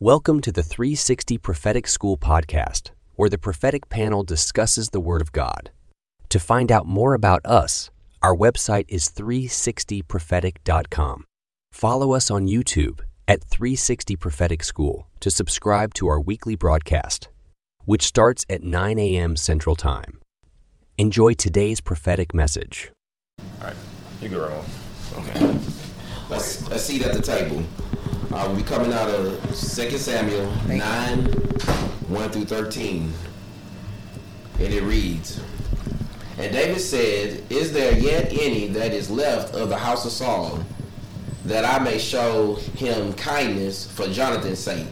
Welcome to the 360 Prophetic School podcast, where the prophetic panel discusses the Word of God. To find out more about us, our website is 360prophetic.com. Follow us on YouTube at 360 Prophetic School to subscribe to our weekly broadcast, which starts at 9 a.m. Central Time. Enjoy today's prophetic message. All right, you go, Ramon. Okay. Let's, let's at the table. Uh, we'll be coming out of 2 Samuel 9, 1 through 13. And it reads, And David said, Is there yet any that is left of the house of Saul, that I may show him kindness for Jonathan's sake?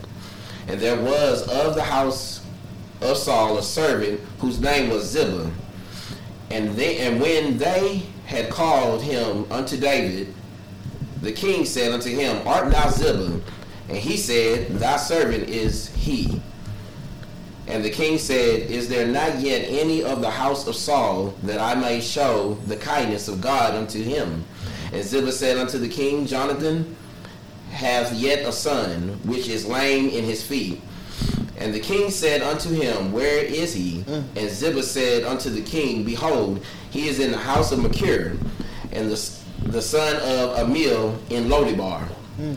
And there was of the house of Saul a servant whose name was Ziba. And, they, and when they had called him unto David, the king said unto him, Art thou Ziba? And he said, Thy servant is he. And the king said, Is there not yet any of the house of Saul that I may show the kindness of God unto him? And Ziba said unto the king, Jonathan hath yet a son, which is lame in his feet. And the king said unto him, Where is he? Mm. And Ziba said unto the king, Behold, he is in the house of Machir. And the the son of Ammiel in Lodibar. Hmm.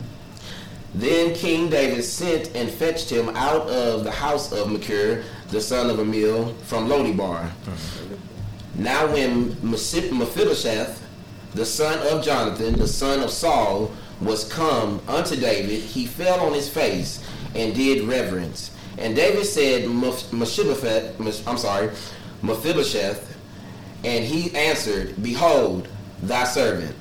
Then King David sent and fetched him out of the house of Machir, the son of Ammiel, from Lodibar. Hmm. Now when Mephibosheth, the son of Jonathan, the son of Saul, was come unto David, he fell on his face and did reverence. And David said, Mephibosheth, I'm sorry, Mephibosheth, and he answered, Behold, thy servant.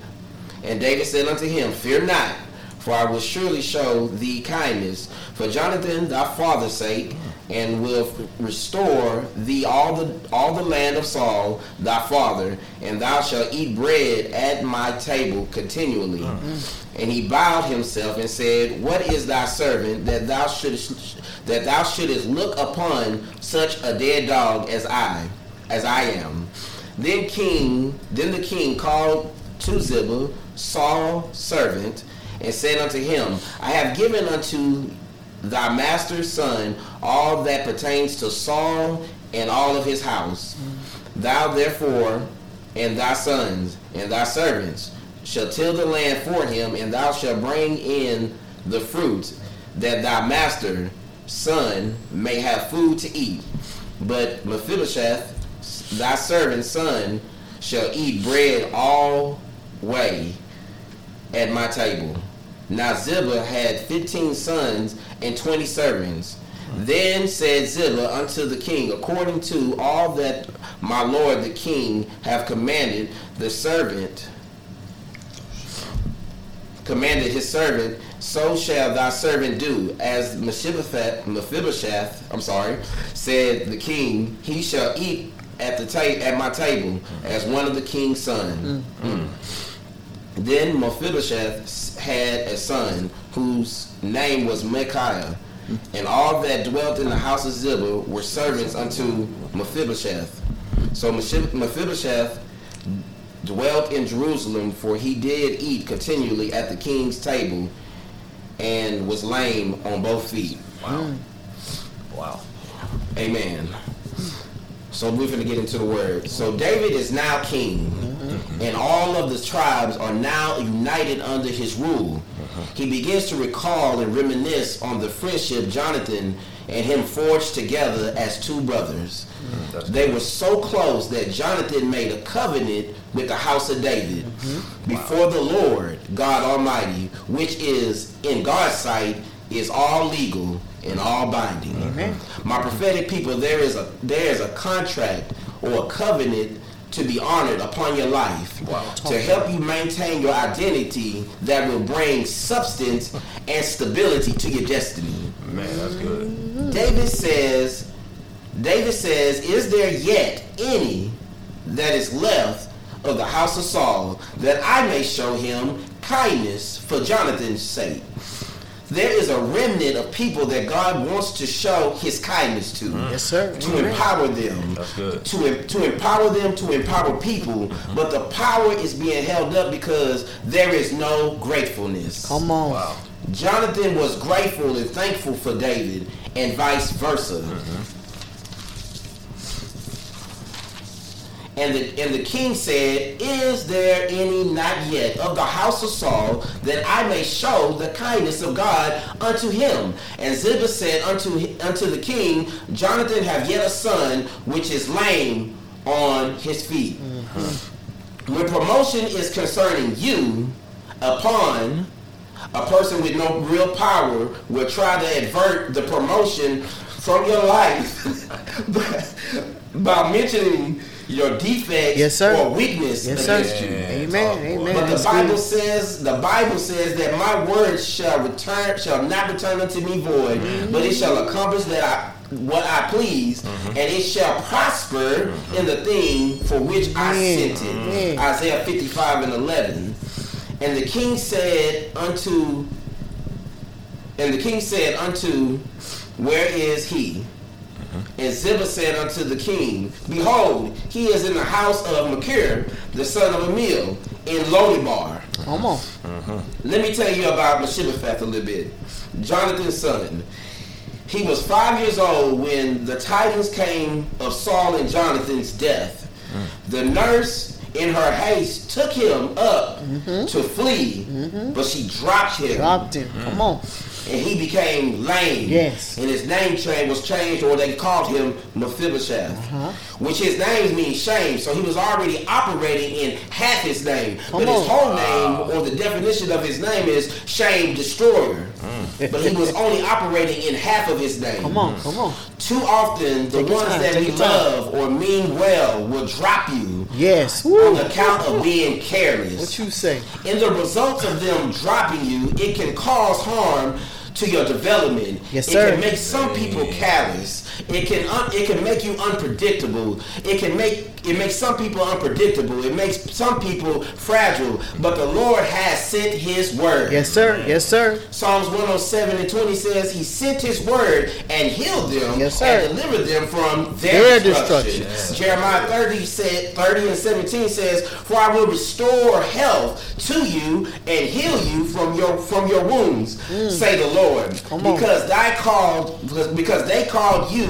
And David said unto him, Fear not, for I will surely show thee kindness for Jonathan thy father's sake, and will restore thee all the all the land of Saul thy father, and thou shalt eat bread at my table continually. Mm. And he bowed himself and said, What is thy servant that thou shouldest that thou shouldest look upon such a dead dog as I, as I am? Then king, then the king called to Ziba, Saul's servant, and said unto him, I have given unto thy master's son all that pertains to Saul and all of his house. Mm-hmm. Thou therefore and thy sons and thy servants shall till the land for him, and thou shalt bring in the fruit, that thy master's son may have food to eat. But Mephibosheth, thy servant son, shall eat bread all way at my table. Now Ziba had fifteen sons and twenty servants. Then said Ziba unto the king, According to all that my lord the king have commanded the servant, commanded his servant, so shall thy servant do. As Mephibosheth, Mephibosheth, I'm sorry, said the king, he shall eat at the ta- at my table as one of the king's sons. Mm. Then Mephibosheth had a son whose name was Micaiah, and all that dwelt in the house of Ziba were servants unto Mephibosheth. So Mephibosheth dwelt in Jerusalem, for he did eat continually at the king's table, and was lame on both feet. Wow. Wow. Amen. So we're going to get into the word. So David is now king, and all of the tribes are now united under his rule. He begins to recall and reminisce on the friendship Jonathan and him forged together as two brothers. They were so close that Jonathan made a covenant with the house of David mm-hmm. before the Lord God Almighty, which is in God's sight is all legal and all binding. My prophetic people, there is a there is a contract or a covenant to be honored upon your life to help you maintain your identity that will bring substance and stability to your destiny. Man, that's good. David says, David says, is there yet any that is left of the house of Saul that I may show him kindness for Jonathan's sake? There is a remnant of people that God wants to show his kindness to. Mm. Yes, sir. To Amen. empower them. That's good. To, to empower them to empower people. But the power is being held up because there is no gratefulness. Come on. Wow. Jonathan was grateful and thankful for David, and vice versa. Mm-hmm. And the, and the king said, Is there any not yet of the house of Saul that I may show the kindness of God unto him? And Ziba said unto, unto the king, Jonathan have yet a son which is lame on his feet. Mm-hmm. When promotion is concerning you upon a person with no real power will try to avert the promotion from your life by mentioning your defects Yes, sir. or weakness Yes, sir. against you. Amen. Amen. But the That's Bible good. says, the Bible says that my words shall return, shall not return unto me void, Mm-hmm. but it shall accomplish that I what I please, and it shall prosper in the thing for which I Amen. sent it. Amen. Isaiah 55 and 11. And the king said unto, and the king said unto, Where is he? And Ziba said unto the king, Behold, he is in the house of Machir, the son of Ammiel, in Lodibar. Come on. Uh-huh. Let me tell you about Mephibosheth a little bit. Jonathan's son. He was five years old when the tidings came of Saul and Jonathan's death. Mm. The nurse, in her haste, took him up mm-hmm. to flee, mm-hmm. but she dropped him Dropped him. Come on. And he became lame. Yes. And his name change was changed, or they called him Mephibosheth, Uh-huh. which his name means shame. So he was already operating in half his name, Come but his whole name, or the definition of his name, is shame destroyer. but he was only operating in half of his name. Come on. Come on. Too often, the Take ones time, that we love or mean well will drop you Yes. on Woo. account of being careless. What you say? In the results of them dropping you, it can cause harm to your development. Yes, it can make some people callous. It can un- it can make you unpredictable. It can make it makes some people unpredictable. It makes some people fragile. But the Lord has sent His word. Yes, sir. Yes, sir. Psalms 107 and 20 says he sent his word and healed them Yes, sir. and delivered them from Their their, destruction. destruction. Jeremiah 30 said 30 and 17 says, For I will restore health to you and heal you from your from your wounds, say the Lord. Mm. Come on. because thy called because- because they called you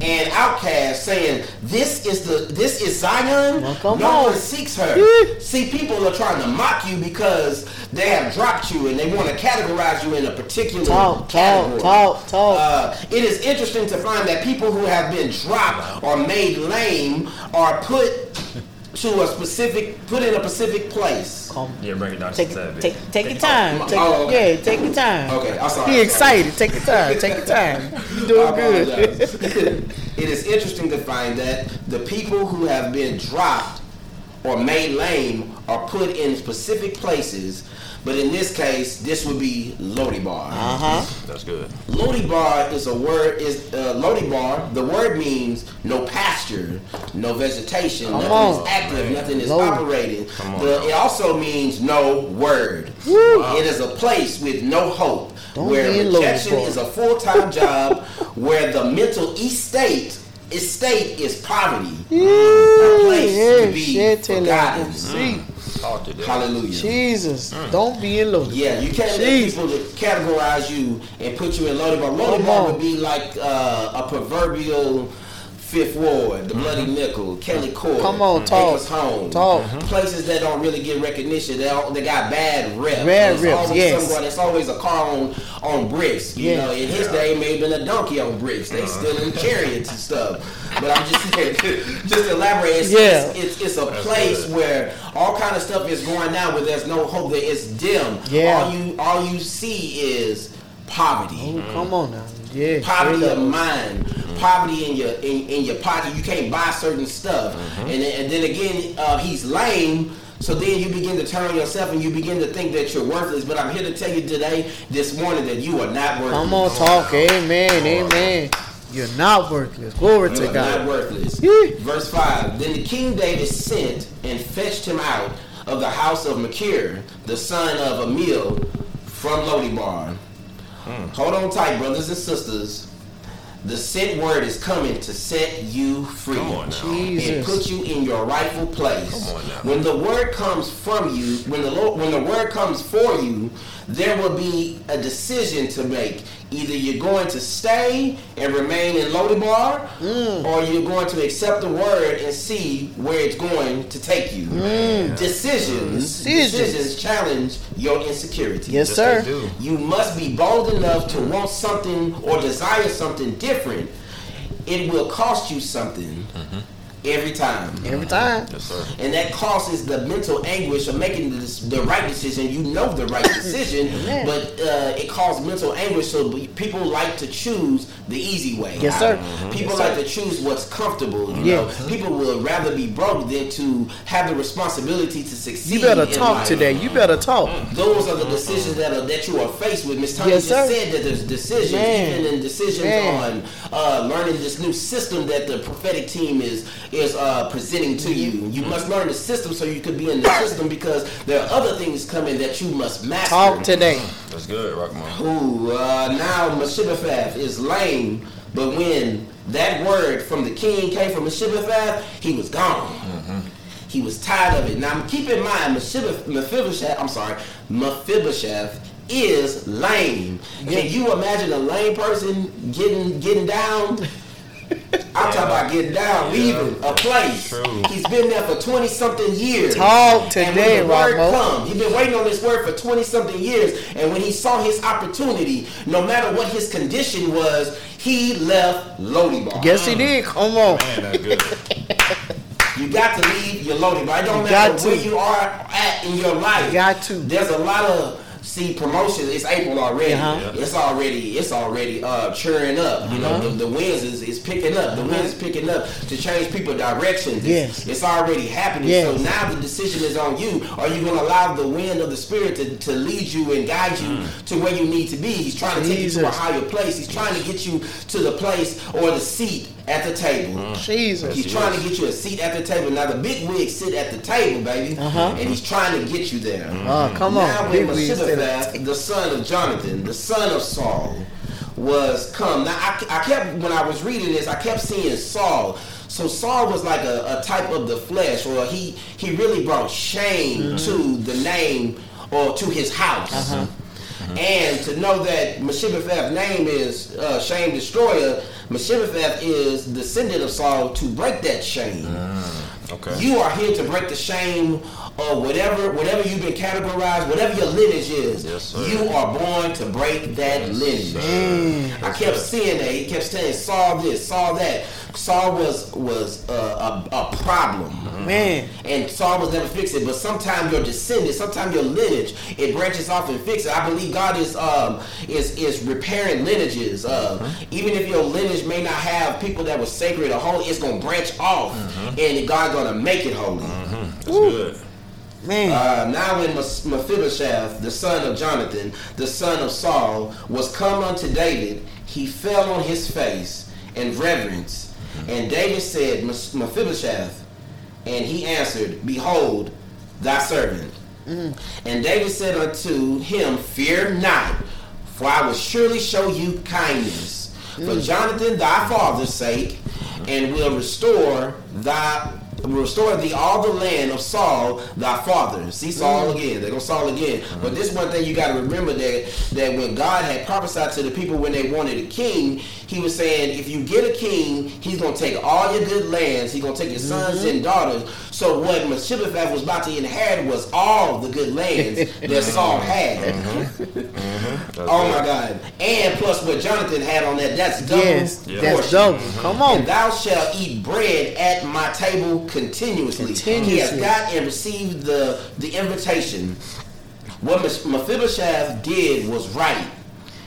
an outcast, saying, This is the this is Zion. Well, no on. one seeks her. Yeah. See, people are trying to mock you because they have dropped you and they want to categorize you in a particular Talk, category. talk, talk, talk. Uh, it is interesting to find that people who have been dropped or made lame are put to a specific, put in a specific place. Come. Yeah, bring it down Take, to seven. take, take your time. Oh, take, Oh, okay. Yeah, take your time. Okay, I'm sorry. He excited. Take your time. Take your time. You I doing good. it is interesting to find that the people who have been dropped or made lame are put in specific places, but in this case, this would be Lodibar. Uh huh. That's good. Lodibar is a word is uh, Lodibar. The word means no pasture, no vegetation, Come nothing on. is active, nothing is Lodi. operating. Come on The- it also means no word. Woo. It is a place with no hope, Don't where rejection Lodibar. is a full time job, where the mental estate estate is poverty. A place Yeah, to be shit, forgotten. her. See, Talk to. Hallelujah. Jesus, don't be in low. Yeah, you can't Jeez. let people categorize you and put you in Lodi Bar. Come Lodi Bar would be like uh, a proverbial Fifth Ward, the mm-hmm. Bloody Nickel, Kelly mm-hmm. Court, Come on, talk. Acres Home, Talk. Mm-hmm. places that don't really get recognition. They don't, they got bad reps. Bad There's reps, yes. someone- It's always a car on on bricks. You Yeah. know, in his day, it may have been a donkey on bricks. They uh-huh. still in chariots and stuff. But I'm just saying, just elaborate. It's, Yeah. it's, it's, it's a place good. where all kind of stuff is going down, where there's no hope. That it's dim. Yeah. All you all you see is poverty. Oh, come on now. Yeah. Poverty straight of up. mind, poverty in your in, in your pocket. You can't buy certain stuff, and then, and then again, uh, he's lame. So then you begin to turn on yourself and you begin to think that you're worthless. But I'm here to tell you today, this morning, that you are not worthless. Come on, talk. Amen. Amen. You're not worthless. Glory You to are not God. worthless. Verse 5 Then the king David sent and fetched him out of the house of Machir, the son of Ammiel, from Lodibar. Mm. Hold on tight, brothers and sisters. The sent word is coming to set you free Come on now. and put you in your rightful place. Come on now. When the word comes from you, when the Lord, when the word comes for you, there will be a decision to make. Either you're going to stay and remain in Lodibar, Mm. or you're going to accept the word and see where it's going to take you. Decisions, Mm. Decisions. decisions challenge your insecurity. Yes, Yes, sir. do. You must be bold enough to want something or desire something different. It will cost you something every time. Every time. Yes, sir. And that causes the mental anguish of making the, the right decision. You know the right decision, Amen. but uh, it causes mental anguish. So people like to choose the easy way. Yes, sir. People Yes, like sir. to choose what's comfortable. You Yes. know, people would rather be broke than to have the responsibility to succeed. You better talk life. today. You better talk. Those are the decisions that are, that you are faced with. Miss Tony Yes, just sir. said that there's decisions, Man. even in decisions Man. on uh, learning this new system that the prophetic team is is uh, presenting to you. You must learn the system so you could be in the system because there are other things coming that you must master. Talk today. That's good, Rockman. Ooh, uh, now Mephibosheth is lame, but when that word from the king came from Mephibosheth, he was gone. He was tired of it. Now keep in mind, Mephibosheth, Mephibosheth I'm sorry, Mephibosheth is lame. Can you imagine a lame person getting getting down? I'm talking about getting down, leaving a place. True. He's been there for 20 something years. Talk And today, when the word come, He's been waiting on this word for 20 something years. And when he saw his opportunity, no matter what his condition was, he left Lodibar. Yes, he mm. did. Come on. Man, that's good. You got to leave your Lodibar. It don't You matter got to. where you are at in your life. You got to. There's a lot of see promotion. It's April already. Uh-huh. It's already it's already uh churning up. You know, the, the winds is, is picking up. The winds is picking up to change people directions. It's, Yes. it's already happening. Yes. So now the decision is on you. Are you going to allow the wind of the spirit to, to lead you and guide you to where you need to be? He's trying to take you to a higher place. He's trying to get you to the place or the seat at the table. Jesus. He's trying to get you a seat at the table. Now the big wigs sit at the table, baby, Uh-huh. and he's trying to get you there. Oh, come Now on. when sit at Mephibosheth, the son of Jonathan, the son of Saul, was come. Now I, I kept when I was reading this, I kept seeing Saul. So Saul was like a, a type of the flesh, or he he really brought shame to the name or to his house. And to know that Mephibosheth's name is uh, Shame Destroyer, Mephibosheth is descendant of Saul to break that shame. Ah, okay. You are here to break the shame of whatever whatever you've been categorized, whatever your lineage is. Yes, sir. you are born to break that lineage. sir. I kept seeing that. He kept saying, "Saw this, saw that." Saul was was uh, a, a problem. Man. And Saul was never fixed it, but sometimes your descendants, sometimes your lineage, it branches off and fixes. I believe God is um is is repairing lineages. Uh, even if your lineage may not have people that were sacred or holy, it's gonna branch off, and God's gonna make it holy. That's good. Man. Uh, now when Mephibosheth, the son of Jonathan, the son of Saul, was come unto David, he fell on his face in reverence. And David said, Mephibosheth, and he answered, Behold, thy servant. Mm-hmm. And David said unto him, Fear not, for I will surely show you kindness. For mm. Jonathan thy father's sake, and will restore thy restore thee all the land of Saul thy father. See Saul mm. again. They're gonna Saul again. But mm. this one thing you gotta remember that that when God had prophesied to the people when they wanted a king, he was saying, if you get a king, he's gonna take all your good lands, he's gonna take your sons mm-hmm. and daughters. So what Mephibosheth was about to inherit was all the good lands that Saul had. Mm-hmm. Mm-hmm. That's Oh my God! And plus, what Jonathan had on that, that's double yes. That's double. Come on. And thou shalt eat bread at my table continuously. He has got and received the the invitation. What Mephibosheth did was right.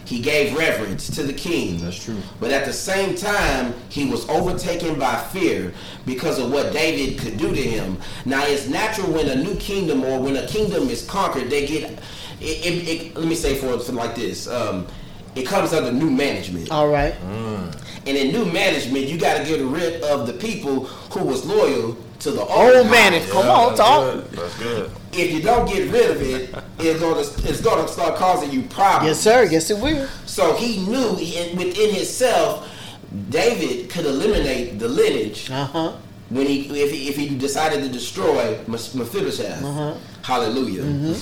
He gave reverence to the king. That's true. But at the same time, he was overtaken by fear because of what David could do to him. Now, it's natural when a new kingdom or when a kingdom is conquered, they get. It, it, it, let me say for something like this. Um, it comes under new management. All right. And in new management, you got to get rid of the people who was loyal to the old, Old guy. manage. Come on, that's talk. good. That's good. If you don't get rid of it, it's gonna it's gonna start causing you problems. Yes, sir. Yes, it will. So he knew in, within himself, David could eliminate the lineage Uh huh. when he if he, if he decided to destroy Mes- Mephibosheth. Uh-huh. Hallelujah. Mm-hmm.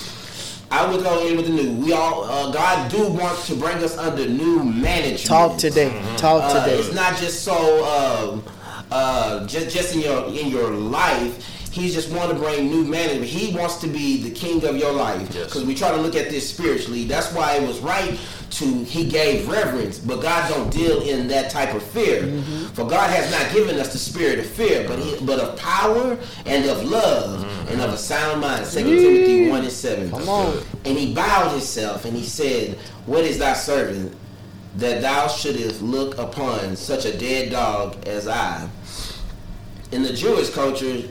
I would go in with the new. We all uh, God do want to bring us under new management. Talk today. Talk Uh, today. it's not just so um, uh, just just in your in your life. He just wanting to bring new management. He wants to be the king of your life. Yes. Because we try to look at this spiritually. That's why it was right to he gave reverence, but God don't deal in that type of fear. Mm-hmm. For God has not given us the spirit of fear, but he, but of power and of love and of a sound mind. Second Timothy one and seven. Come on. And he bowed himself and he said, What is thy servant that thou shouldest look upon such a dead dog as I? In the Jewish culture,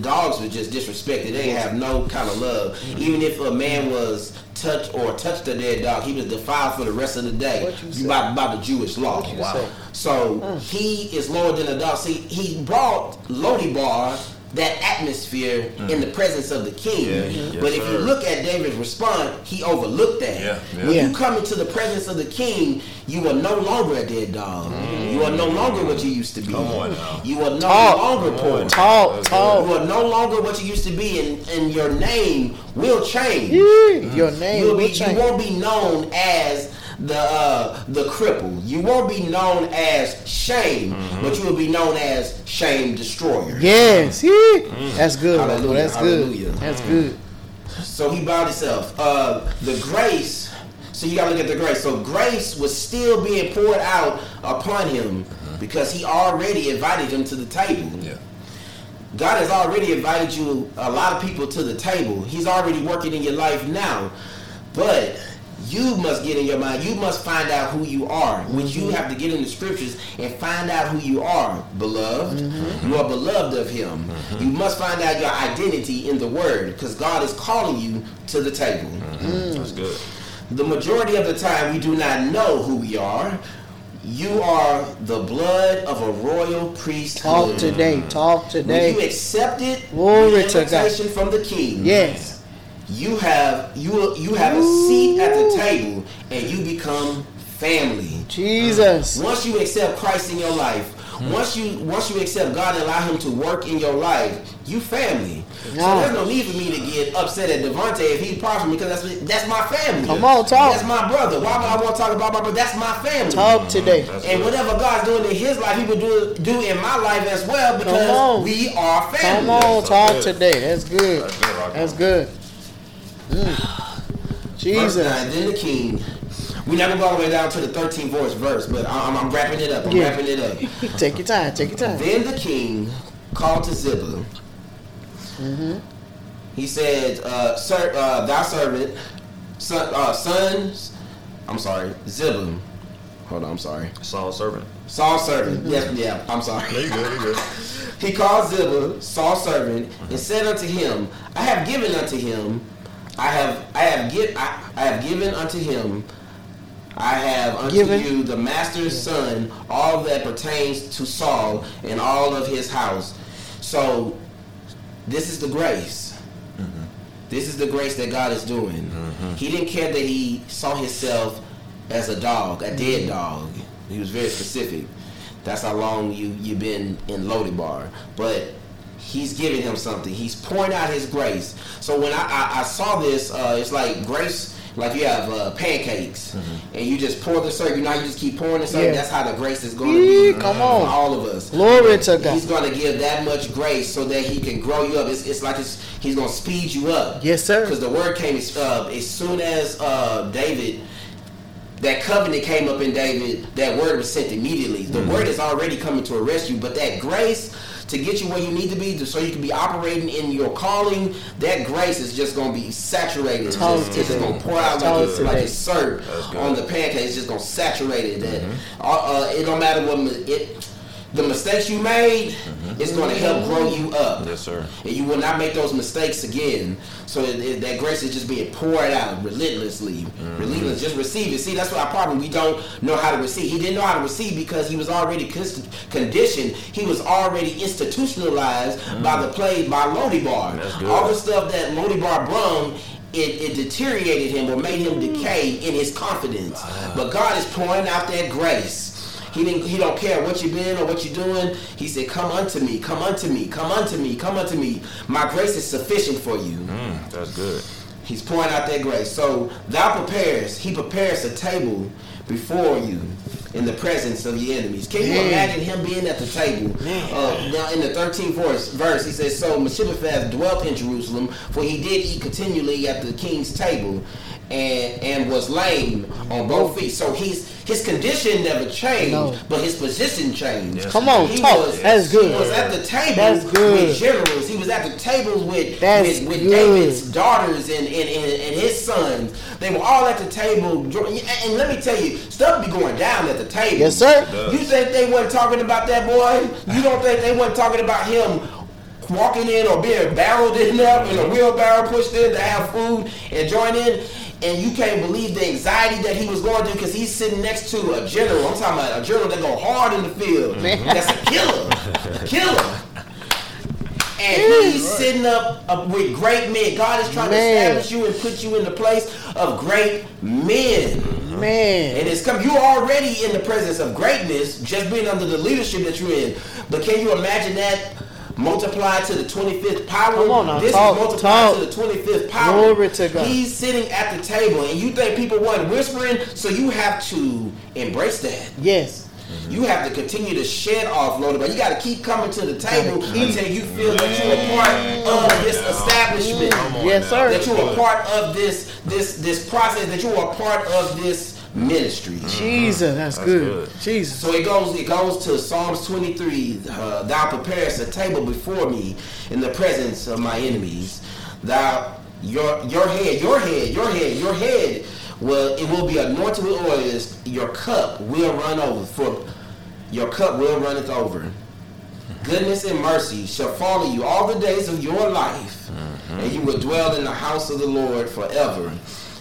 dogs were just disrespected. They didn't have no kind of love. Even if a man was touched or touched a dead dog, he was defiled for the rest of the day you by, by the Jewish law. Say? So he is lower than a dog. See, he brought Lodibar that atmosphere mm. in the presence of the king. Yeah, yes, but if you look at David's response, he overlooked that. Yeah, yeah. When Yeah. you come into the presence of the king, you are no longer a dead dog. You are no longer what you used to be. Come on now. You are no Talk. longer poor. on. Talk. Talk. You are no longer what you used to be, and, and your name will change. Yeah, Your mm. name You'll will be, you won't be known as the uh, the cripple. You won't be known as shame, Mm-hmm. but you will be known as shame destroyer. Yes. Yeah. Mm. That's good. Hallelujah, That's hallelujah. good. That's good. So he bowed himself. Uh, the grace. So you gotta look at the grace. So grace was still being poured out upon him because he already invited him to the table. Yeah. God has already invited you, a lot of people, to the table. He's already working in your life now. But you must get in your mind. You must find out who you are. Which you mm-hmm. have to get in the scriptures and find out who you are, beloved. Mm-hmm. You are beloved of Him. Mm-hmm. You must find out your identity in the Word because God is calling you to the table. Mm. That's good. The majority of the time, we do not know who we are. You are the blood of a royal priesthood. Talk today. Talk When you today. accepted Glory the to God. invitation from the king, Yes. You have you you have a seat at the table and you become family. Jesus. Uh-huh. Once you accept Christ in your life, hmm. once you once you accept God and allow Him to work in your life, you family. So there's no need for me to get upset at Devontae if he parts from me because that's that's my family. Come on, talk. That's my brother. Why would I want to talk about my brother? That's my family. Talk mm-hmm. today. That's And good. whatever God's doing in His life, He will do do in my life as well because we are family. Come on. That's Talk good. today. That's good. That's good, Rocco. That's. Mm. Verse Jesus. 9, then the king. We're not gonna go all the way down to the 13th verse, verse, but I'm, I'm wrapping it up. I'm Yeah. wrapping it up. Take your time. Take your time. Then the king called to Ziba. He said, uh, "Sir, uh, thy servant, son, uh, sons. I'm sorry, Ziba. Hold on, I'm sorry. Saul's servant. Saul's servant. Yes, yeah. I'm sorry. No, you good, you good. He called Ziba, Saul's servant, and said unto him, I have given unto him, I have, I have give, I, I have given unto him, I have unto Given. you the master's son, all that pertains to Saul and all of his house. So, this is the grace. Mm-hmm. This is the grace that God is doing. Mm-hmm. He didn't care that he saw himself as a dog, a dead mm-hmm. dog. He was very specific. That's how long you you've been in Lodi Bar, But he's giving him something. He's pouring out his grace. So when I I, I saw this, uh, it's like grace. Like you have uh, pancakes, and you just pour the syrup. You know, you just keep pouring the syrup. Yeah. That's how the grace is going to be. Come on. all of us. Glory to God. He's going to give that much grace so that he can grow you up. It's, it's like it's, he's going to speed you up. Yes, sir. Because the word came as, uh, as soon as uh, David, that covenant came up in David, that word was sent immediately. The word is already coming to arrest you, but that grace to get you where you need to be, to, so you can be operating in your calling, that grace is just going to be saturated. It's just, it's just going to pour out like it's, like it's syrup on the pancake. It's just going to saturate it. That uh, uh, it don't matter what it. The mistakes you made, mm-hmm. it's going to help grow you up Yes, sir. and you will not make those mistakes again. So it, it- that grace is just being poured out relentlessly, mm-hmm. relentless. Just receive it. See, that's what our problem. We don't know how to receive. He didn't know how to receive because he was already cons- conditioned. He was already institutionalized mm. by the play by Lodibar. That's good. All the stuff that Lodibar brung. It, it deteriorated him or made him mm. decay in his confidence. Ah. But God is pouring out that grace. He didn't. He don't care what you've been or what you're doing. He said, "Come unto me, come unto me, come unto me, come unto me. My grace is sufficient for you." Mm, that's good. He's pouring out that grace. So thou prepares. He prepares a table before you in the presence of your enemies. Can you imagine him being at the table? Uh, now in the 13th verse, verse, he says, So Mephibosheth dwelt in Jerusalem, for he did eat continually at the king's table, and and was lame on both feet. So he's his condition never changed, No. but his position changed. Yes. Come on, He talk. was- That's He good. was at the table That's good. with generals. He was at the tables with That's with, with good. David's daughters and, and, and, and his sons. They were all at the table. And and let me tell you, stuff be going down at the table. Yes, sir. You think they wasn't talking about that boy? You don't think they wasn't talking about him walking in or being barreled in there in a wheelbarrow pushed in to have food and join in? And you can't believe the anxiety that he was going through because he's sitting next to a general. I'm talking about a general that go hard in the field. That's a killer. A killer. And he's sitting up, up with great men. God is trying Man. to establish you and put you in the place of great men. Man. And it's come. You're already in the presence of greatness, just being under the leadership that you're in. But can you imagine that multiplied to the 25th power? Come on now, this talk, is multiplied talk. to the 25th power. Glory to God. He's sitting at the table, and you think people weren't whispering, so you have to embrace that. Yes. You have to continue to shed off, Lord, but you got to keep coming to the table keep- until you feel that you're a part of this establishment Yes, sir. that you are part of this this this process that you are part of this ministry Jesus, that's, That's good. good. Jesus. so it goes it goes to psalms 23 uh, thou preparest a table before me in the presence of my enemies thou your your head your head your head your head will it will be anointed with oil your cup will run over for your cup will runneth over goodness and mercy shall follow you all the days of your life, and you will dwell in the house of the Lord forever.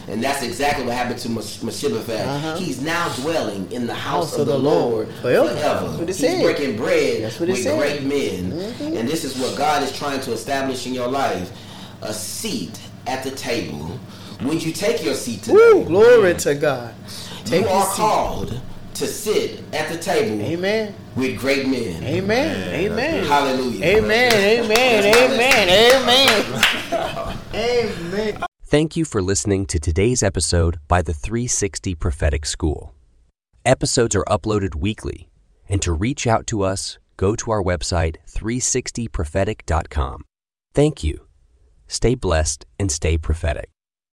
And that's exactly what happened to Mes- Mephibosheth. Uh-huh. He's now dwelling in the house, of, the, Lord, Forever. forever. That's what He's said. breaking bread That's what with said. great men. And this is what God is trying to establish in your life. A seat at the table. Would you take your seat today? Woo, glory to God. Take you are seat. called to sit at the table Amen. with great men. Amen. Amen. Hallelujah. Amen. Amen. Amen. Amen. Amen. Thank you for listening to today's episode by the 360 Prophetic School. Episodes are uploaded weekly, and to reach out to us, go to our website 360prophetic.com. Thank you. Stay blessed and stay prophetic.